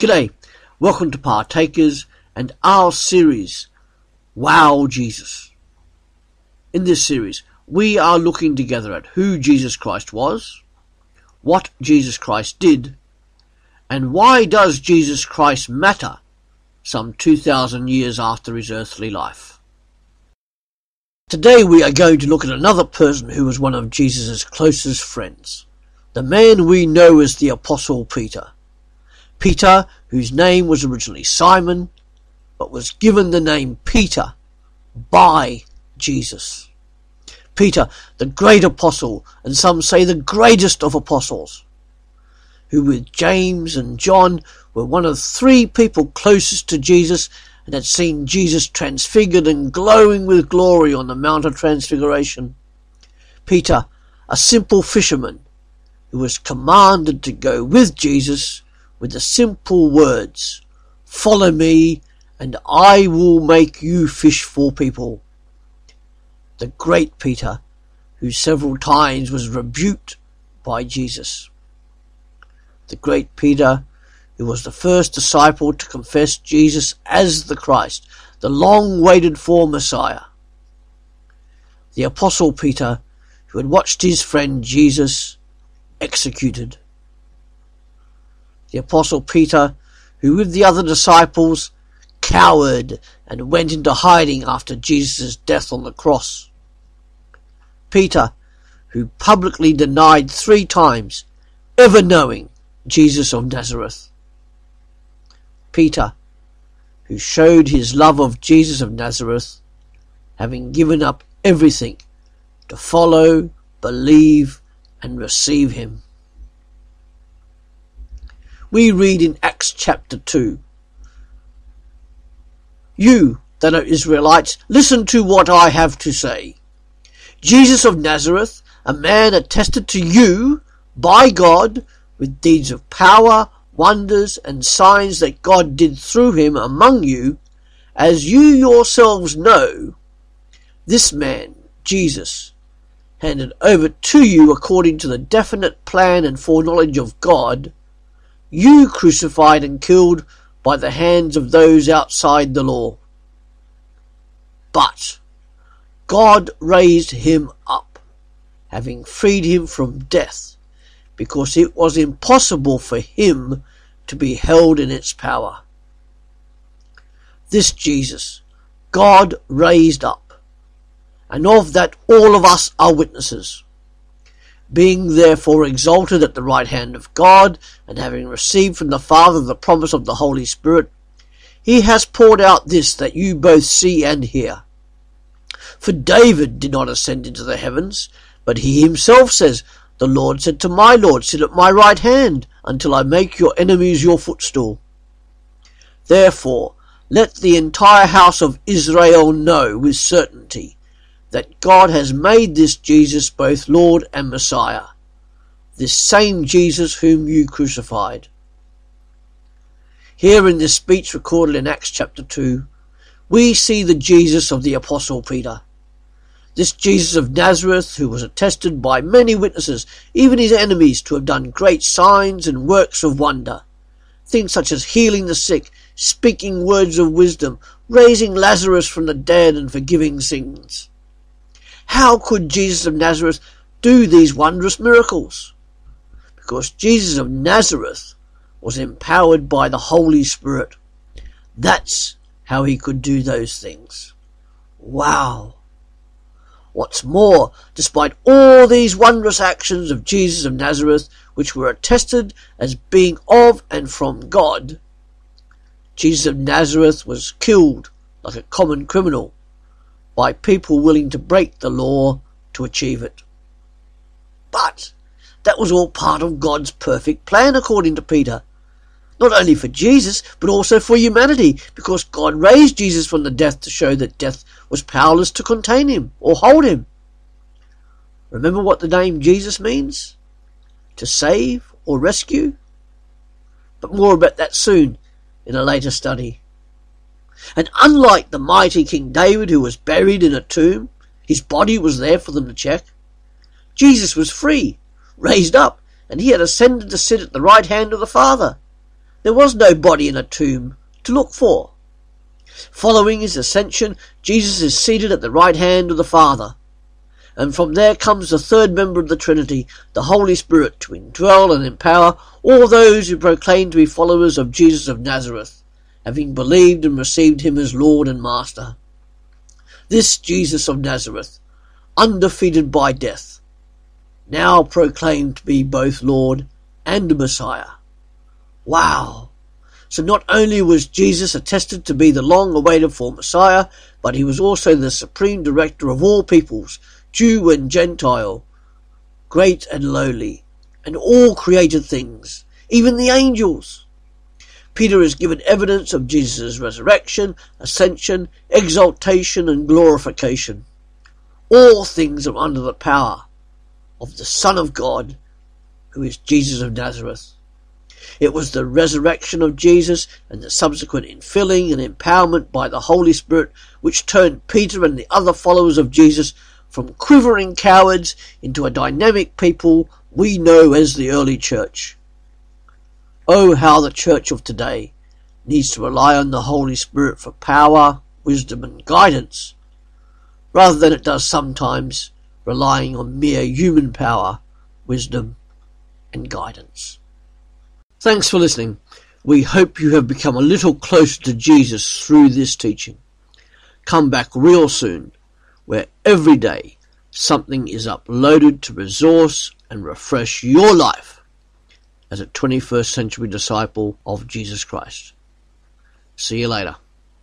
G'day, welcome to Partakers and our series, Wow Jesus. In this series, we are looking together at who Jesus Christ was, what Jesus Christ did, and why does Jesus Christ matter some 2,000 years after his earthly life. Today we are going to look at another person who was one of Jesus' closest friends, the man we know as the Apostle Peter. Peter, whose name was originally Simon, but was given the name Peter by Jesus. Peter, the great apostle, and some say the greatest of apostles, who with James and John were one of three people closest to Jesus and had seen Jesus transfigured and glowing with glory on the Mount of Transfiguration. Peter, a simple fisherman, who was commanded to go with Jesus with the simple words, Follow me, and I will make you fish for people. The great Peter, who several times was rebuked by Jesus. The great Peter, who was the first disciple to confess Jesus as the Christ, the long waited for Messiah. The Apostle Peter, who had watched his friend Jesus executed the Apostle Peter, who with the other disciples cowered and went into hiding after Jesus' death on the cross. Peter, who publicly denied three times ever knowing Jesus of Nazareth. Peter, who showed his love of Jesus of Nazareth, having given up everything to follow, believe, and receive him we read in Acts chapter 2. You that are Israelites, listen to what I have to say. Jesus of Nazareth, a man attested to you by God with deeds of power, wonders, and signs that God did through him among you, as you yourselves know, this man, Jesus, handed over to you according to the definite plan and foreknowledge of God, you crucified and killed by the hands of those outside the law. But God raised him up, having freed him from death, because it was impossible for him to be held in its power. This Jesus God raised up, and of that all of us are witnesses being therefore exalted at the right hand of God, and having received from the Father the promise of the Holy Spirit, he has poured out this that you both see and hear. For David did not ascend into the heavens, but he himself says, The Lord said to my Lord, Sit at my right hand, until I make your enemies your footstool. Therefore, let the entire house of Israel know with certainty that God has made this Jesus both Lord and Messiah, this same Jesus whom you crucified. Here in this speech recorded in Acts chapter 2, we see the Jesus of the Apostle Peter. This Jesus of Nazareth, who was attested by many witnesses, even his enemies, to have done great signs and works of wonder. Things such as healing the sick, speaking words of wisdom, raising Lazarus from the dead, and forgiving sins. How could Jesus of Nazareth do these wondrous miracles? Because Jesus of Nazareth was empowered by the Holy Spirit. That's how he could do those things. Wow. What's more, despite all these wondrous actions of Jesus of Nazareth, which were attested as being of and from God, Jesus of Nazareth was killed like a common criminal by people willing to break the law to achieve it. But that was all part of God's perfect plan, according to Peter. Not only for Jesus, but also for humanity, because God raised Jesus from the death to show that death was powerless to contain him or hold him. Remember what the name Jesus means? To save or rescue? But more about that soon in a later study. And unlike the mighty King David who was buried in a tomb, his body was there for them to check. Jesus was free, raised up, and he had ascended to sit at the right hand of the Father. there was no body in a tomb to look for. Following his ascension, Jesus is seated at the right hand of the Father. And from there comes the third member of the Trinity, the Holy Spirit, to indwell and empower all those who proclaim to be followers of Jesus of Nazareth, having believed and received him as Lord and Master. This Jesus of Nazareth, undefeated by death, now proclaimed to be both Lord and Messiah. Wow! So not only was Jesus attested to be the long awaited for Messiah, but he was also the supreme director of all peoples, Jew and Gentile, great and lowly, and all created things, even the angels. Peter is given evidence of Jesus' resurrection, ascension, exaltation, and glorification. All things are under the power of the Son of God, who is Jesus of Nazareth. It was the resurrection of Jesus and the subsequent infilling and empowerment by the Holy Spirit which turned Peter and the other followers of Jesus from quivering cowards into a dynamic people we know as the early church. Oh, how the church of today needs to rely on the Holy Spirit for power, wisdom, and guidance, rather than it does sometimes relying on mere human power, wisdom, and guidance. Thanks for listening. We hope you have become a little closer to Jesus through this teaching. Come back real soon, where every day something is uploaded to resource and refresh your life as a 21st century disciple of Jesus Christ. See you later.